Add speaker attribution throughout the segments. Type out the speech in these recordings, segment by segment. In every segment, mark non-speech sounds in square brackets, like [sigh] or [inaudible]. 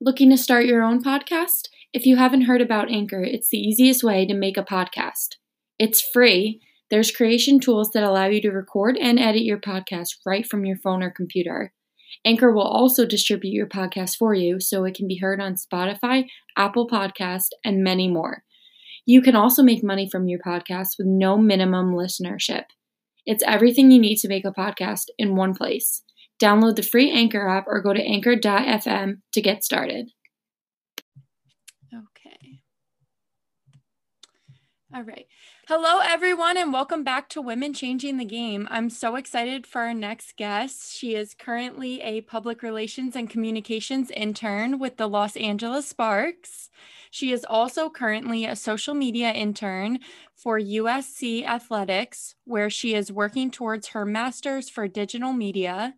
Speaker 1: Looking to start your own podcast? If you haven't heard about Anchor, it's the easiest way to make a podcast. It's free. There's creation tools that allow you to record and edit your podcast right from your phone or computer. Anchor will also distribute your podcast for you so it can be heard on Spotify, Apple Podcast, and many more. You can also make money from your podcast with no minimum listenership. It's everything you need to make a podcast in one place. Download the free Anchor app or go to anchor.fm to get started.
Speaker 2: Okay. All right. Hello, everyone, and welcome back to Women Changing the Game. I'm so excited for our next guest. She is currently a public relations and communications intern with the Los Angeles Sparks. She is also currently a social media intern for USC Athletics, where she is working towards her master's for digital media.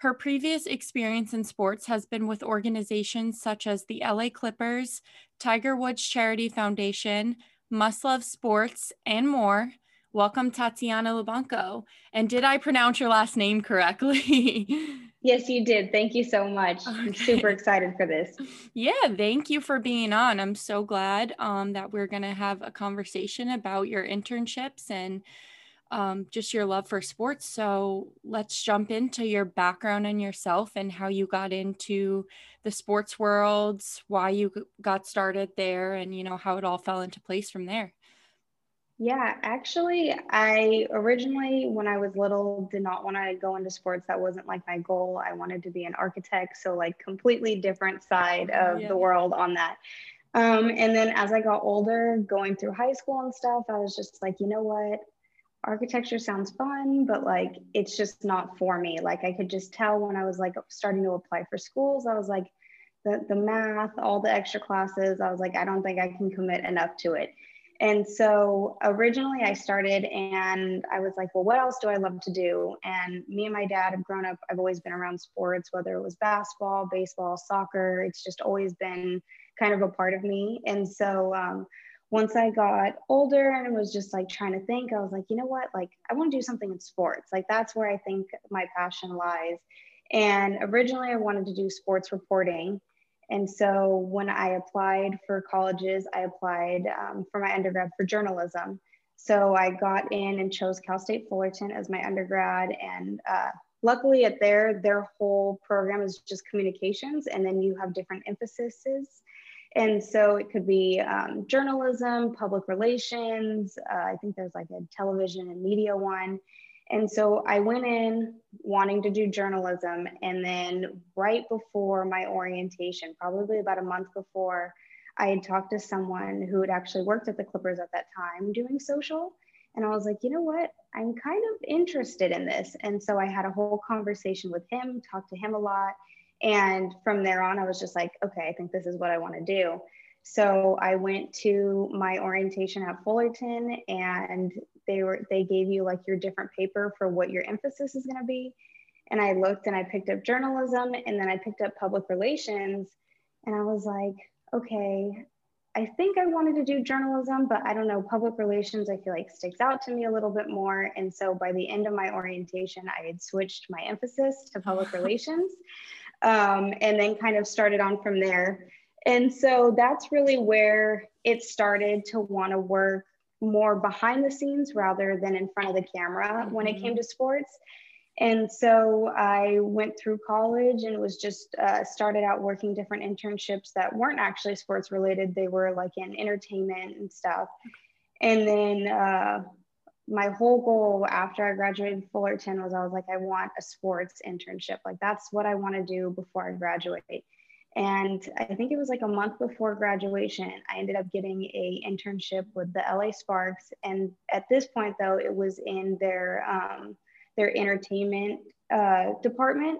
Speaker 2: Her previous experience in sports has been with organizations such as the LA Clippers, Tiger Woods Charity Foundation, Must Love Sports, and more. Welcome, Tatiana Lubanco. And did I pronounce your last name correctly? [laughs]
Speaker 3: yes, you did. Thank you so much. Okay. I'm super excited for this.
Speaker 2: Yeah, thank you for being on. I'm so glad um, that we're going to have a conversation about your internships and um, just your love for sports. So let's jump into your background and yourself and how you got into the sports world, why you got started there, and you know how it all fell into place from there.
Speaker 3: Yeah, actually, I originally, when I was little, did not want to go into sports. That wasn't like my goal. I wanted to be an architect. So, like, completely different side of yeah. the world on that. Um, and then as I got older, going through high school and stuff, I was just like, you know what? Architecture sounds fun, but like it's just not for me. Like I could just tell when I was like starting to apply for schools, I was like, the, the math, all the extra classes, I was like, I don't think I can commit enough to it. And so originally I started and I was like, well, what else do I love to do? And me and my dad have grown up, I've always been around sports, whether it was basketball, baseball, soccer, it's just always been kind of a part of me. And so um, once I got older and was just like trying to think, I was like, you know what? Like, I want to do something in sports. Like, that's where I think my passion lies. And originally, I wanted to do sports reporting. And so when I applied for colleges, I applied um, for my undergrad for journalism. So I got in and chose Cal State Fullerton as my undergrad. And uh, luckily, at their their whole program is just communications, and then you have different emphases. And so it could be um, journalism, public relations. Uh, I think there's like a television and media one. And so I went in wanting to do journalism. And then right before my orientation, probably about a month before, I had talked to someone who had actually worked at the Clippers at that time doing social. And I was like, you know what? I'm kind of interested in this. And so I had a whole conversation with him, talked to him a lot. And from there on, I was just like, okay, I think this is what I want to do. So I went to my orientation at Fullerton and they were they gave you like your different paper for what your emphasis is going to be. And I looked and I picked up journalism and then I picked up public relations and I was like, okay, I think I wanted to do journalism, but I don't know, public relations, I feel like sticks out to me a little bit more. And so by the end of my orientation, I had switched my emphasis to public [laughs] relations um, and then kind of started on from there. And so that's really where it started to want to work more behind the scenes rather than in front of the camera when it came mm-hmm. to sports. And so I went through college and was just uh, started out working different internships that weren't actually sports related. They were like in entertainment and stuff. And then uh, my whole goal after I graduated Fullerton was I was like, I want a sports internship. Like that's what I want to do before I graduate. And I think it was like a month before graduation, I ended up getting a internship with the LA Sparks. And at this point, though, it was in their um, their entertainment uh, department.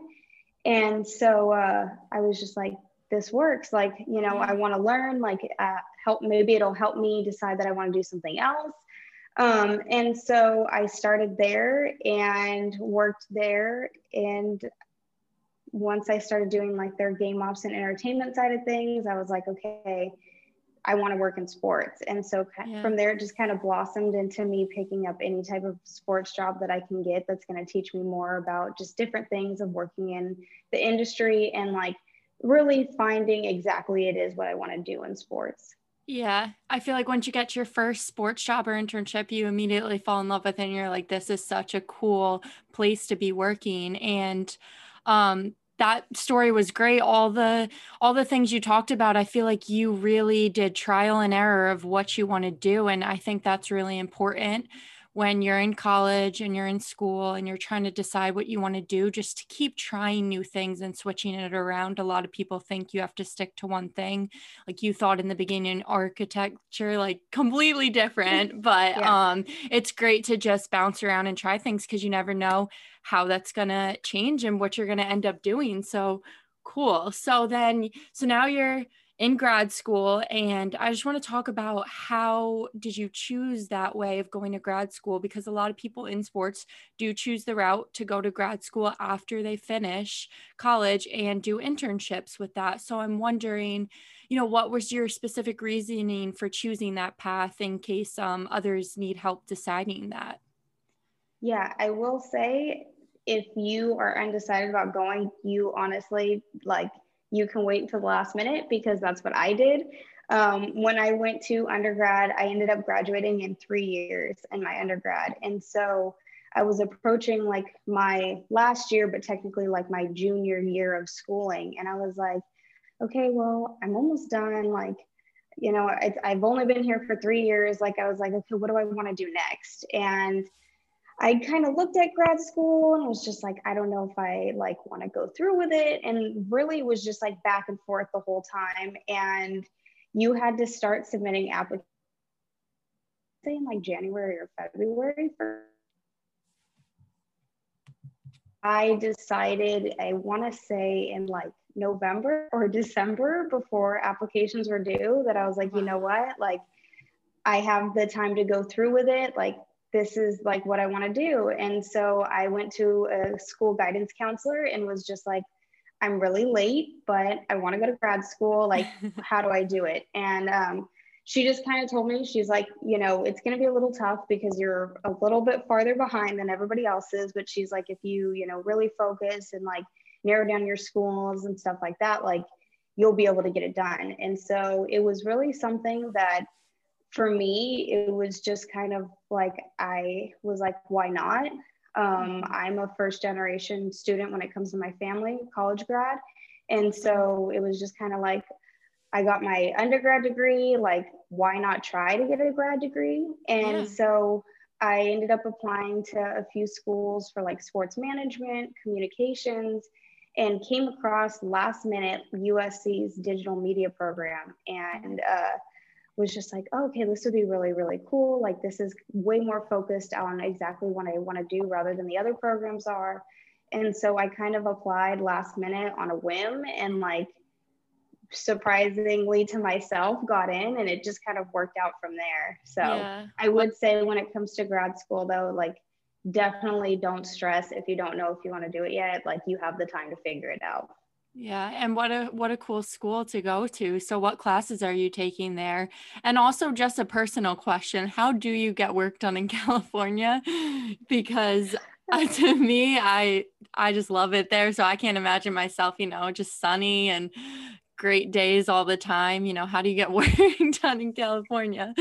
Speaker 3: And so uh, I was just like, this works. Like, you know, I want to learn, like, uh, help, maybe it'll help me decide that I want to do something else. Um, and so I started there and worked there. And once I started doing like their game ops and entertainment side of things, I was like, okay, I want to work in sports. And so yeah. from there, it just kind of blossomed into me picking up any type of sports job that I can get that's going to teach me more about just different things of working in the industry and like really finding exactly it is what I want to do in sports.
Speaker 2: Yeah. I feel like once you get your first sports job or internship, you immediately fall in love with it and you're like, this is such a cool place to be working. And um, that story was great all the all the things you talked about i feel like you really did trial and error of what you want to do and i think that's really important when you're in college and you're in school and you're trying to decide what you want to do just to keep trying new things and switching it around a lot of people think you have to stick to one thing like you thought in the beginning architecture like completely different [laughs] but yeah. um it's great to just bounce around and try things because you never know how that's going to change and what you're going to end up doing. So cool. So then, so now you're in grad school and i just want to talk about how did you choose that way of going to grad school? Because a lot of people in sports do choose the route to go to grad school after they finish college and do internships with that. So i'm wondering you know what was your specific reasoning for choosing that path in case um, others need help deciding that?
Speaker 3: Yeah, I will say if you are undecided about going, you honestly like you can wait until the last minute because that's what I did. Um, when I went to undergrad, I ended up graduating in three years in my undergrad. And so I was approaching like my last year, but technically like my junior year of schooling. And I was like, okay, well, I'm almost done. Like, you know, I, I've only been here for three years. Like, I was like, okay, what do I want to do next? And I kind of looked at grad school and was just like, I don't know if I like want to go through with it. And really was just like back and forth the whole time. And you had to start submitting applications in like January or February for I decided I want to say in like November or December before applications were due that I was like, you know what? Like I have the time to go through with it. Like this is like what I want to do. And so I went to a school guidance counselor and was just like, I'm really late, but I want to go to grad school. Like, [laughs] how do I do it? And um, she just kind of told me, she's like, you know, it's going to be a little tough because you're a little bit farther behind than everybody else is. But she's like, if you, you know, really focus and like narrow down your schools and stuff like that, like you'll be able to get it done. And so it was really something that for me, it was just kind of like I was like, why not? Um, mm-hmm. I'm a first generation student when it comes to my family, college grad. And so it was just kind of like, I got my undergrad degree, like, why not try to get a grad degree? And yeah. so I ended up applying to a few schools for like sports management, communications, and came across last minute USC's digital media program. And uh, was just like, oh, okay, this would be really, really cool. Like, this is way more focused on exactly what I want to do rather than the other programs are. And so I kind of applied last minute on a whim and, like, surprisingly to myself, got in and it just kind of worked out from there. So yeah. I would say, when it comes to grad school, though, like, definitely don't stress if you don't know if you want to do it yet. Like, you have the time to figure it out.
Speaker 2: Yeah, and what a what a cool school to go to. So what classes are you taking there? And also just a personal question, how do you get work done in [laughs] California? Because uh, [laughs] to me, I I just love it there, so I can't imagine myself, you know, just sunny and great days all the time, you know, how do you get [laughs] work done in California?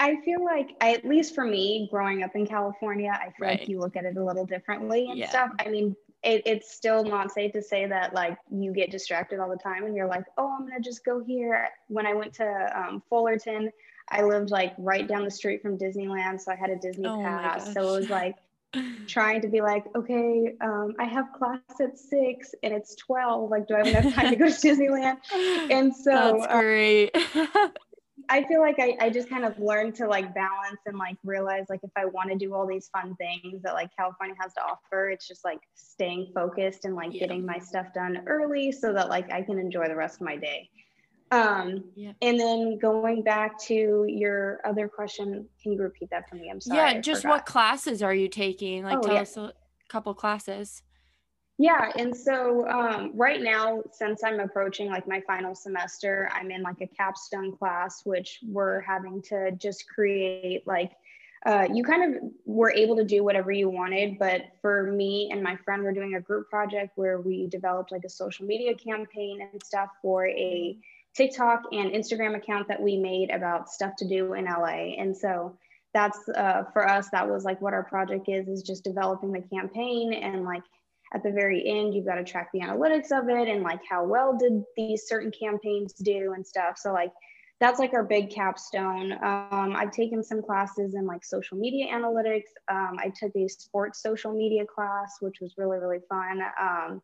Speaker 3: I feel like, I, at least for me, growing up in California, I feel right. like you look at it a little differently and yeah. stuff. I mean, it, it's still not safe to say that like you get distracted all the time and you're like, oh, I'm gonna just go here. When I went to um, Fullerton, I lived like right down the street from Disneyland, so I had a Disney oh pass. So it was like [laughs] trying to be like, okay, um, I have class at six and it's twelve. Like, do I have enough time to go to [laughs] Disneyland? And so
Speaker 2: that's great. [laughs]
Speaker 3: I feel like I, I just kind of learned to like balance and like realize like if I want to do all these fun things that like California has to offer, it's just like staying focused and like yeah. getting my stuff done early so that like I can enjoy the rest of my day. Um, yeah. and then going back to your other question, can you repeat that for me? I'm sorry.
Speaker 2: Yeah, just what classes are you taking? Like, oh, tell yeah. us a couple classes.
Speaker 3: Yeah, and so um, right now, since I'm approaching like my final semester, I'm in like a capstone class, which we're having to just create like uh, you kind of were able to do whatever you wanted. But for me and my friend, we're doing a group project where we developed like a social media campaign and stuff for a TikTok and Instagram account that we made about stuff to do in LA. And so that's uh, for us, that was like what our project is, is just developing the campaign. And like at the very end, you've got to track the analytics of it and like how well did these certain campaigns do and stuff. So like that's like our big capstone. Um, I've taken some classes in like social media analytics. Um, I took a sports social media class, which was really, really fun. Um,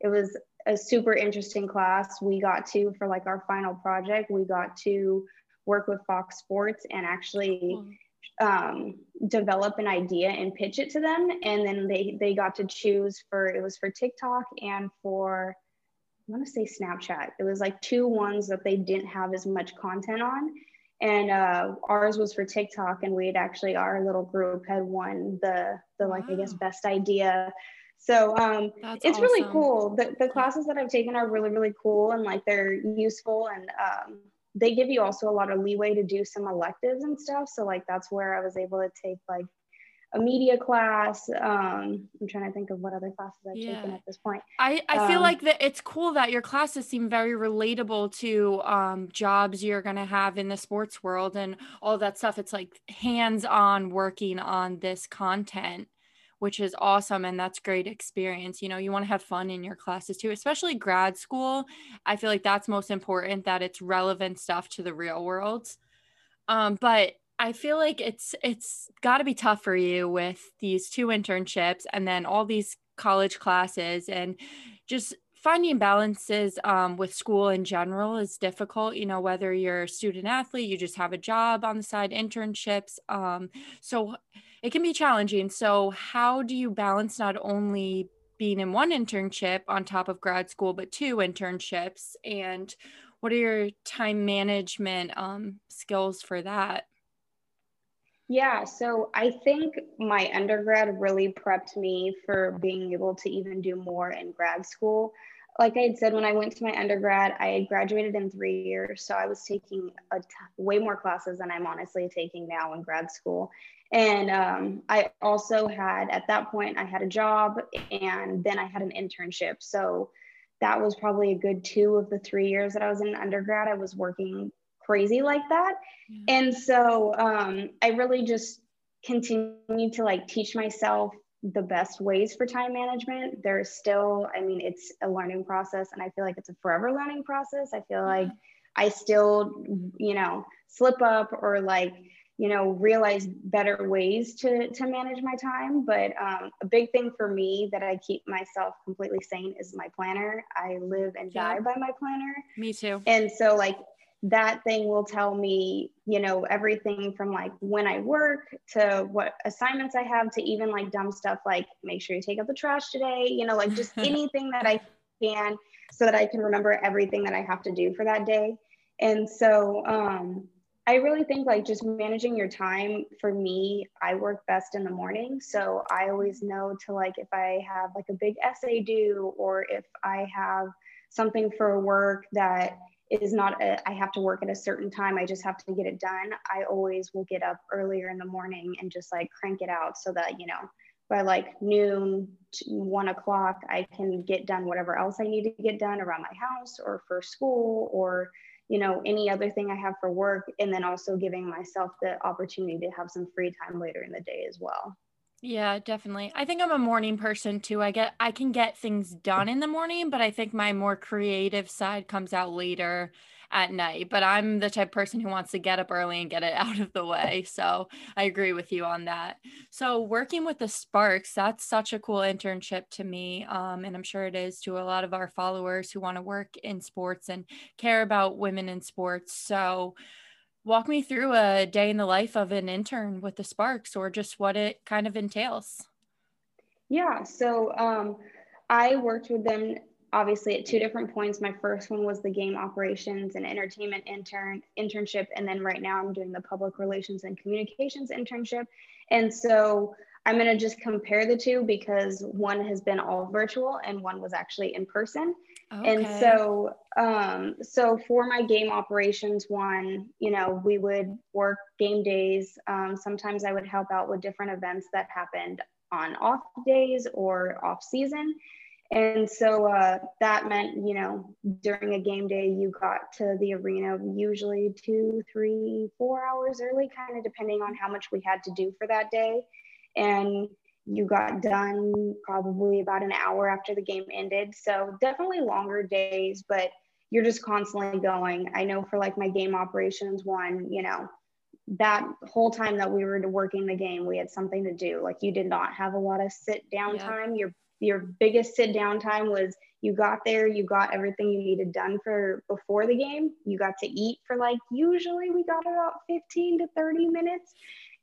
Speaker 3: it was a super interesting class. We got to, for like our final project, we got to work with Fox Sports and actually um, develop an idea and pitch it to them. And then they, they got to choose for, it was for TikTok and for, I want to say Snapchat. It was like two ones that they didn't have as much content on. And uh, ours was for TikTok, and we had actually our little group had won the the like wow. I guess best idea so um, it's awesome. really cool. The, the classes that I've taken are really, really cool and like they're useful and um, they give you also a lot of leeway to do some electives and stuff. So like that's where I was able to take like a media class. Um, I'm trying to think of what other classes I've yeah. taken at this point.
Speaker 2: I, I um, feel like that it's cool that your classes seem very relatable to um, jobs you're going to have in the sports world and all that stuff. It's like hands on working on this content which is awesome and that's great experience you know you want to have fun in your classes too especially grad school i feel like that's most important that it's relevant stuff to the real world. Um, but i feel like it's it's got to be tough for you with these two internships and then all these college classes and just finding balances um, with school in general is difficult you know whether you're a student athlete you just have a job on the side internships um, so it can be challenging. So how do you balance not only being in one internship on top of grad school but two internships? And what are your time management um, skills for that?
Speaker 3: Yeah, so I think my undergrad really prepped me for being able to even do more in grad school like I had said, when I went to my undergrad, I had graduated in three years. So I was taking a t- way more classes than I'm honestly taking now in grad school. And um, I also had, at that point, I had a job and then I had an internship. So that was probably a good two of the three years that I was in undergrad. I was working crazy like that. And so um, I really just continued to like teach myself the best ways for time management. There's still, I mean, it's a learning process, and I feel like it's a forever learning process. I feel like I still, you know, slip up or like, you know, realize better ways to to manage my time. But um, a big thing for me that I keep myself completely sane is my planner. I live and yeah. die by my planner.
Speaker 2: Me too.
Speaker 3: And so, like, that thing will tell me, you know, everything from like when I work to what assignments I have to even like dumb stuff like make sure you take out the trash today, you know, like just [laughs] anything that I can so that I can remember everything that I have to do for that day. And so um, I really think like just managing your time for me, I work best in the morning. So I always know to like if I have like a big essay due or if I have something for work that is not a, I have to work at a certain time. I just have to get it done. I always will get up earlier in the morning and just like crank it out so that, you know, by like noon, one o'clock, I can get done whatever else I need to get done around my house or for school or, you know, any other thing I have for work. And then also giving myself the opportunity to have some free time later in the day as well.
Speaker 2: Yeah, definitely. I think I'm a morning person too. I get I can get things done in the morning, but I think my more creative side comes out later at night. But I'm the type person who wants to get up early and get it [laughs] out of the way. So I agree with you on that. So working with the Sparks, that's such a cool internship to me. Um, and I'm sure it is to a lot of our followers who want to work in sports and care about women in sports. So walk me through a day in the life of an intern with the Sparks or just what it kind of entails.
Speaker 3: Yeah, so um, I worked with them obviously at two different points. My first one was the game operations and entertainment intern internship, and then right now I'm doing the public relations and communications internship. And so I'm going to just compare the two because one has been all virtual and one was actually in person. Okay. And so, um, so for my game operations one, you know, we would work game days. Um, sometimes I would help out with different events that happened on off days or off season. And so uh, that meant, you know, during a game day, you got to the arena usually two, three, four hours early, kind of depending on how much we had to do for that day. And you got done probably about an hour after the game ended. So definitely longer days, but you're just constantly going. I know for like my game operations one, you know, that whole time that we were working the game, we had something to do. Like you did not have a lot of sit down yeah. time. Your your biggest sit down time was you got there, you got everything you needed done for before the game. You got to eat for like usually we got about 15 to 30 minutes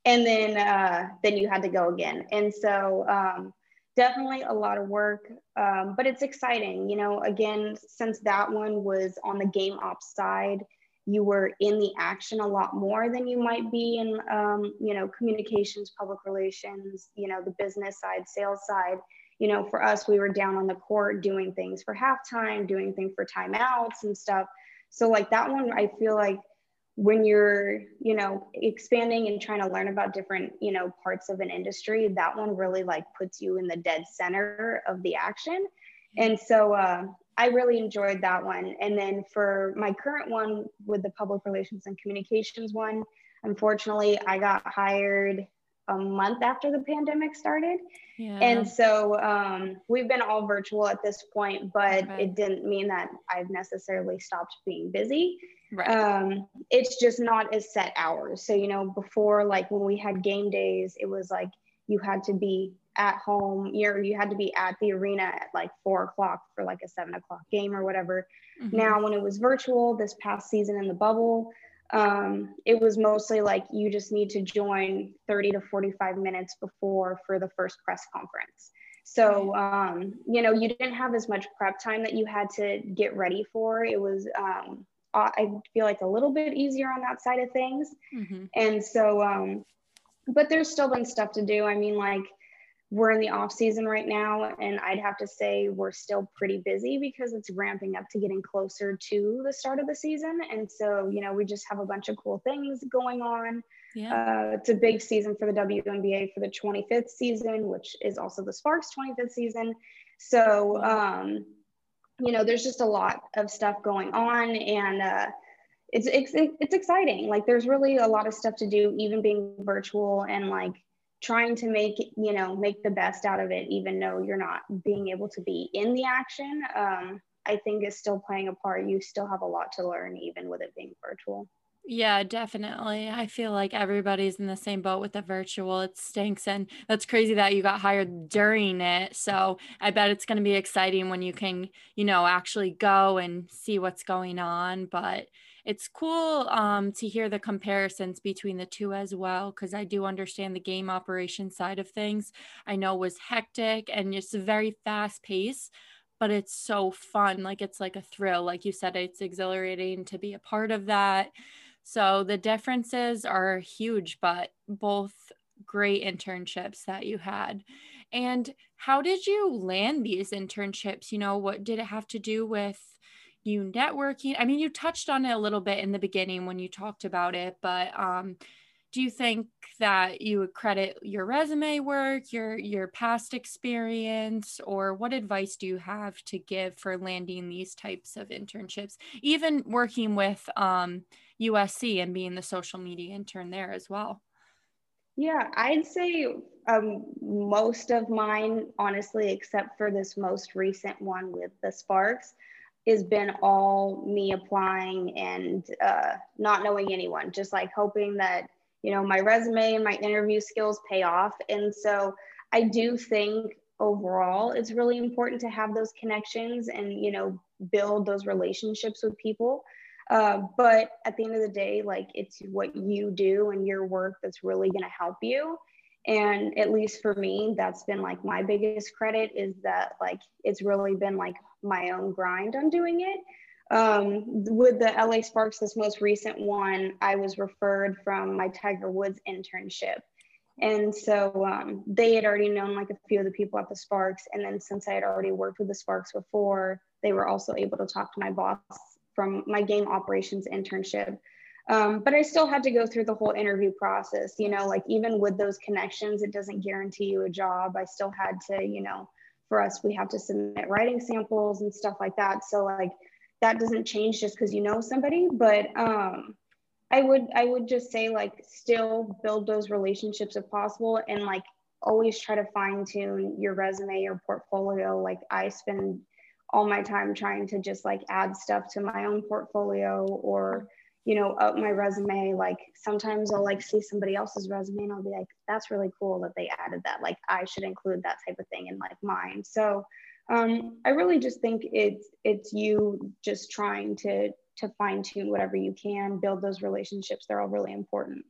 Speaker 3: and then uh, then you had to go again. And so um, definitely a lot of work, um, but it's exciting. You know, again, since that one was on the game ops side, you were in the action a lot more than you might be in um, you know communications, public relations, you know, the business side, sales side. You know, for us, we were down on the court doing things for halftime, doing things for timeouts and stuff. So like that one, I feel like when you're you know expanding and trying to learn about different you know parts of an industry that one really like puts you in the dead center of the action. And so uh, i really enjoyed that one. And then for my current one with the public relations and communications one unfortunately i got hired a month after the pandemic started. Yeah. And so um, we've been all virtual at this point, but it didn't mean that I've necessarily stopped being busy. Right. Um, it's just not as set hours. So, you know, before, like when we had game days, it was like you had to be at home, you're, you had to be at the arena at like four o'clock for like a seven o'clock game or whatever. Mm-hmm. Now, when it was virtual this past season in the bubble, um, it was mostly like you just need to join 30 to 45 minutes before for the first press conference. So, um, you know, you didn't have as much prep time that you had to get ready for. It was, um, I feel like a little bit easier on that side of things. Mm-hmm. And so, um, but there's still been stuff to do. I mean, like, we're in the off season right now and i'd have to say we're still pretty busy because it's ramping up to getting closer to the start of the season and so you know we just have a bunch of cool things going on yeah. Uh, it's a big season for the WNBA for the 25th season, which is also the Sparks 25th season. So, um, you know, there's just a lot of stuff going on, and uh, it's, it's it's exciting. Like, there's really a lot of stuff to do, even being virtual, and like trying to make you know make the best out of it even though you're not being able to be in the action um, i think is still playing a part you still have a lot to learn even with it being virtual
Speaker 2: yeah, definitely. I feel like everybody's in the same boat with the virtual. It stinks. And that's crazy that you got hired during it. So I bet it's going to be exciting when you can, you know, actually go and see what's going on. But it's cool um, to hear the comparisons between the two as well because i do understand the game operation side of things. I know was hectic and it's a very fast pace but it's so fun like it's like a thrill like you said it's exhilarating to be a part of that. So the differences are huge but both great internships that you had. And how did you land these internships? You know what did it have to do with you networking i mean you touched on it a little bit in the beginning when you talked about it but um, do you think that you would credit your resume work your your past experience or what advice do you have to give for landing these types of internships? Even working with um, usc and being the social media intern there as well.
Speaker 3: Yeah i'd say um, most of mine honestly except for this most recent one with the sparks has been all me applying and uh, not knowing anyone, just like hoping that, you know, my resume and my interview skills pay off. And so I do think overall it's really important to have those connections and, you know, build those relationships with people. Uh, but at the end of the day, like it's what you do and your work that's really going to help you. And at least for me, that's been like my biggest credit is that like it's really been like my own grind on doing it. Um, with the LA Sparks, this most recent one, I was referred from my Tiger Woods internship. And so um, they had already known like a few of the people at the Sparks. And then since I had already worked with the Sparks before, they were also able to talk to my boss from my game operations internship. Um, but I still had to go through the whole interview process. You know, like even with those connections, it doesn't guarantee you a job. I still had to, you know, for us, we have to submit writing samples and stuff like that. So like that doesn't change just because you know somebody. But um, I would I would just say like still build those relationships if possible and like always try to fine tune your resume, your portfolio. Like I spend all my time trying to just like add stuff to my own portfolio or you know up my resume like sometimes i'll like see somebody else's resume and i'll be like that's really cool that they added that like i should include that type of thing in like mine. So um, i really just think it's it's you just trying to to fine tune whatever you can build those relationships they're all really important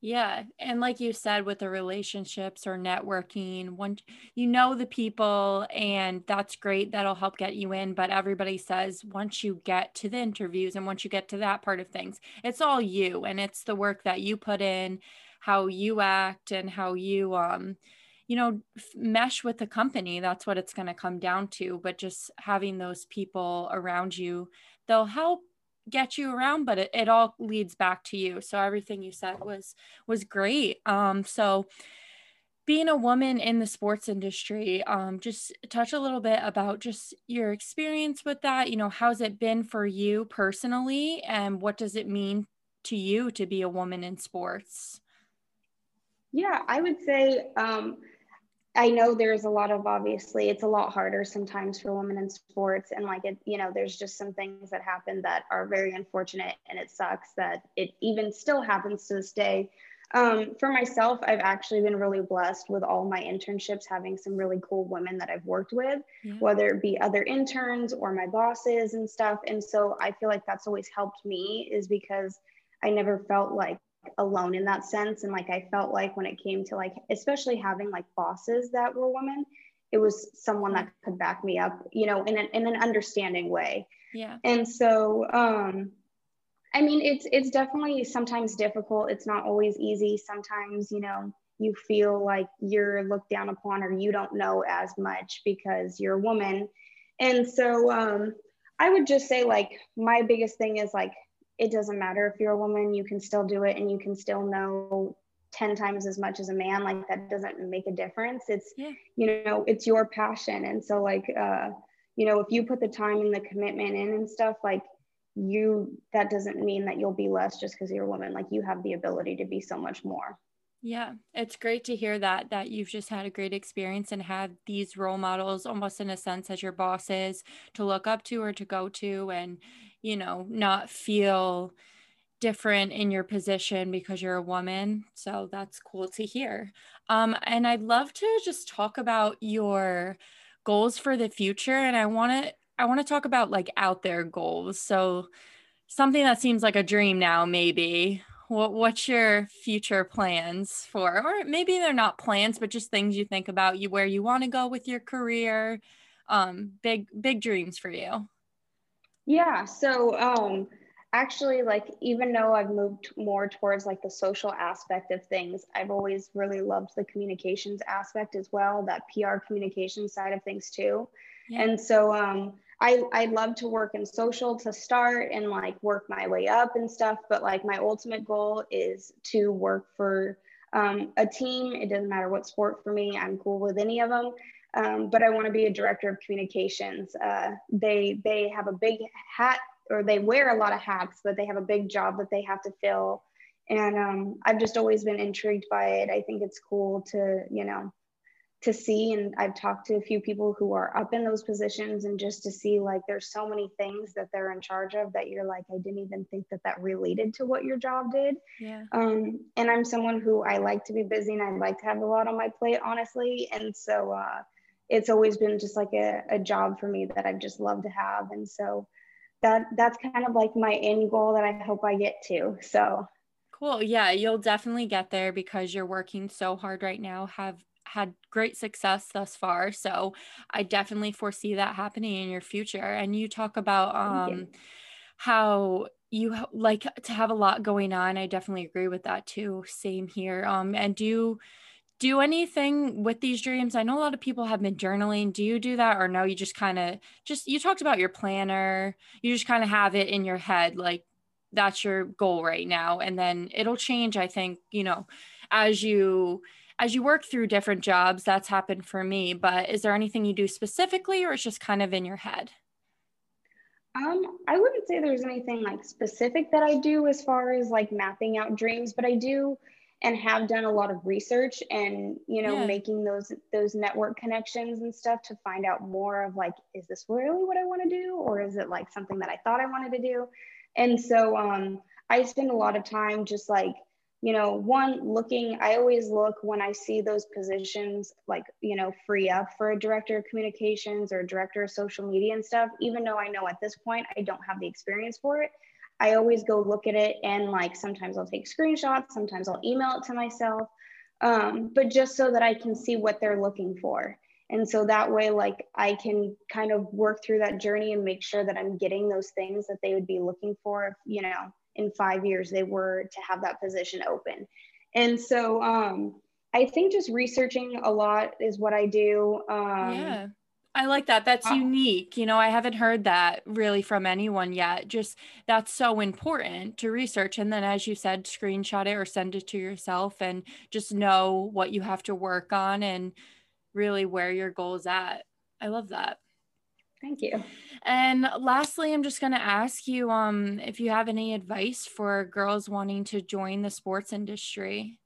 Speaker 2: yeah. And like you said, with the relationships or networking, one you know the people and that's great. That'll help get you in. But everybody says once you get to the interviews and once you get to that part of things, it's all you and it's the work that you put in, how you act and how you um you know mesh with the company that's what it's going to come down to but just having those people around you they'll help get you around but it, it all leads back to you. So everything you said was was great. Um so being a woman in the sports industry um, just touch a little bit about just your experience with that. You know how's it been for you personally and what does it mean to you to be a woman in sports?
Speaker 3: Yeah i would say um, I know there's a lot of obviously it's a lot harder sometimes for women in sports and like it you know there's just some things that happen that are very unfortunate and it sucks that it even still happens to this day. Um, for myself, I've actually been really blessed with all my internships having some really cool women that I've worked with, yeah. whether it be other interns or my bosses and stuff. And so I feel like that's always helped me is because I never felt like alone in that sense. And like i felt like when it came to like especially having like bosses that were women it was someone that could back me up you know in an, in an understanding way.
Speaker 2: Yeah.
Speaker 3: And so um i mean it's it's definitely sometimes difficult. It's not always easy. Sometimes you know you feel like you're looked down upon or you don't know as much because you're a woman. And so um i would just say like my biggest thing is like it doesn't matter if you're a woman, you can still do it and you can still know 10 times as much as a man. Like that doesn't make a difference. It's, yeah. you know, it's your passion. And so, like, uh, you know, if you put the time and the commitment in and stuff, like, you that doesn't mean that you'll be less just because you're a woman like you have the ability to be so much more
Speaker 2: yeah, it's great to hear that that you've just had a great experience and have these role models almost in a sense as your bosses to look up to or to go to and you know, not feel different in your position because you're a woman. So that's cool to hear. Um, and I'd love to just talk about your goals for the future. And I want to I want to talk about like out there goals. So something that seems like a dream now, maybe. What what's your future plans for? Or maybe they're not plans, but just things you think about you where you want to go with your career. Um, big big dreams for you.
Speaker 3: Yeah. So um, actually, like even though I've moved more towards like the social aspect of things, I've always really loved the communications aspect as well, that PR communication side of things too. Yeah. And so um, I I love to work in social to start and like work my way up and stuff. But like my ultimate goal is to work for um, a team. It doesn't matter what sport for me. I'm cool with any of them um, but I want to be a director of communications. Uh, they they have a big hat, or they wear a lot of hats, but they have a big job that they have to fill. And um, I've just always been intrigued by it. I think it's cool to you know to see, and I've talked to a few people who are up in those positions, and just to see like there's so many things that they're in charge of that you're like I didn't even think that that related to what your job did.
Speaker 2: Yeah.
Speaker 3: Um, and I'm someone who I like to be busy and I like to have a lot on my plate, honestly. And so. Uh, it's always been just like a, a job for me that I've just loved to have. And so that that's kind of like my end goal that I hope I get to. So
Speaker 2: cool. Yeah, you'll definitely get there because you're working so hard right now, have had great success thus far. So I definitely foresee that happening in your future. And you talk about um how you like to have a lot going on. I definitely agree with that too. Same here. Um and do you do anything with these dreams? I know a lot of people have been journaling. Do you do that or no? You just kind of just you talked about your planner. You just kind of have it in your head like that's your goal right now and then it'll change I think, you know, as you as you work through different jobs. That's happened for me, but is there anything you do specifically or it's just kind of in your head?
Speaker 3: Um, I wouldn't say there's anything like specific that I do as far as like mapping out dreams, but I do and have done a lot of research and you know yeah. making those those network connections and stuff to find out more of like is this really what i want to do? Or is it like something that i thought i wanted to do? And so um, i spend a lot of time just like you know one looking i always look when i see those positions like you know free up for a director of communications or director of social media and stuff even though i know at this point i don't have the experience for it I always go look at it and like sometimes I'll take screenshots, sometimes I'll email it to myself, um, but just so that I can see what they're looking for. And so that way, like I can kind of work through that journey and make sure that I'm getting those things that they would be looking for if, you know, in five years they were to have that position open. And so um, I think just researching a lot is what I do. Um,
Speaker 2: yeah. I like that. That's unique. You know, I haven't heard that really from anyone yet. Just that's so important to research. And then, as you said, screenshot it or send it to yourself and just know what you have to work on and really where your goal is at. I love that.
Speaker 3: Thank you.
Speaker 2: And lastly, I'm just going to ask you um, if you have any advice for girls wanting to join the sports industry.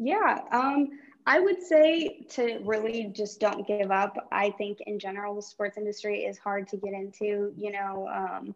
Speaker 3: Yeah. Um, I would say to really just don't give up. I think in general, the sports industry is hard to get into. You know, um,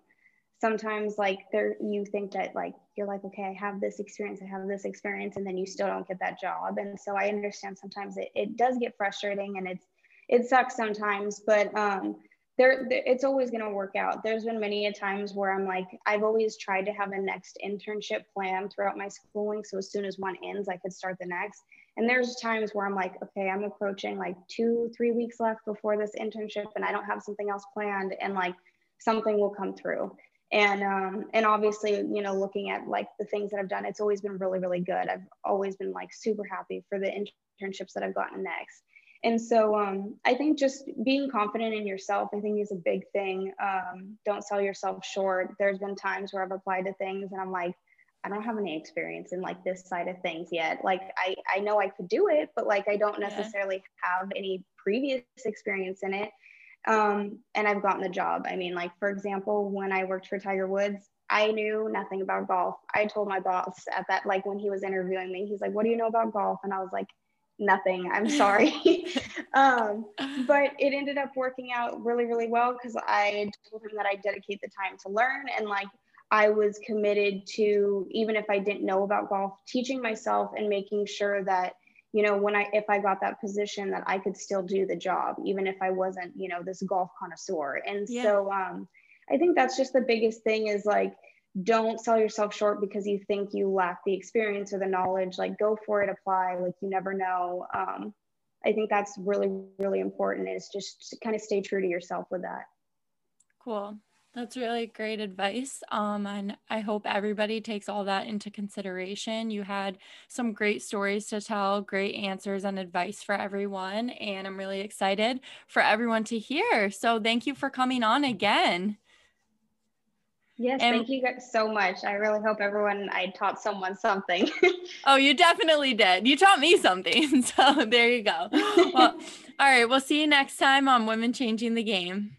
Speaker 3: sometimes like there, you think that like you're like, okay, I have this experience, I have this experience, and then you still don't get that job. And so I understand sometimes it, it does get frustrating and it's it sucks sometimes, but um, there, it's always going to work out. There's been many a times where I'm like, I've always tried to have a next internship plan throughout my schooling. So as soon as one ends, I could start the next. And there's times where I'm like, okay, I'm approaching like two, three weeks left before this internship and I don't have something else planned and like something will come through. And um, and obviously, you know, looking at like the things that I've done, it's always been really, really good. I've always been like super happy for the internships that I've gotten next. And so um, I think just being confident in yourself, I think is a big thing. Um, don't sell yourself short. There's been times where I've applied to things and I'm like, I don't have any experience in like this side of things yet. Like I, I know I could do it, but like I don't necessarily yeah. have any previous experience in it. Um, and I've gotten the job. I mean, like for example, when I worked for Tiger Woods, I knew nothing about golf. I told my boss at that, like when he was interviewing me, he's like, "What do you know about golf?" And I was like, nothing. I'm [laughs] sorry. [laughs] um, but it ended up working out really, really well because I told him that I dedicate the time to learn and like I was committed to, even if I didn't know about golf, teaching myself and making sure that, you know, when I, if I got that position, that I could still do the job, even if I wasn't, you know, this golf connoisseur. And yeah. so um, I think that's just the biggest thing is like, don't sell yourself short because you think you lack the experience or the knowledge like go for it apply like you never know um, i think that's really really important is just kind of stay true to yourself with that
Speaker 2: cool that's really great advice um, and i hope everybody takes all that into consideration you had some great stories to tell great answers and advice for everyone and i'm really excited for everyone to hear so thank you for coming on again
Speaker 3: Yes, and, thank you guys so much. I really hope everyone I taught someone something. [laughs]
Speaker 2: oh, you definitely did. You taught me something. [laughs] So there you go. Well, [laughs] all right, we'll see you next time on Women Changing the Game.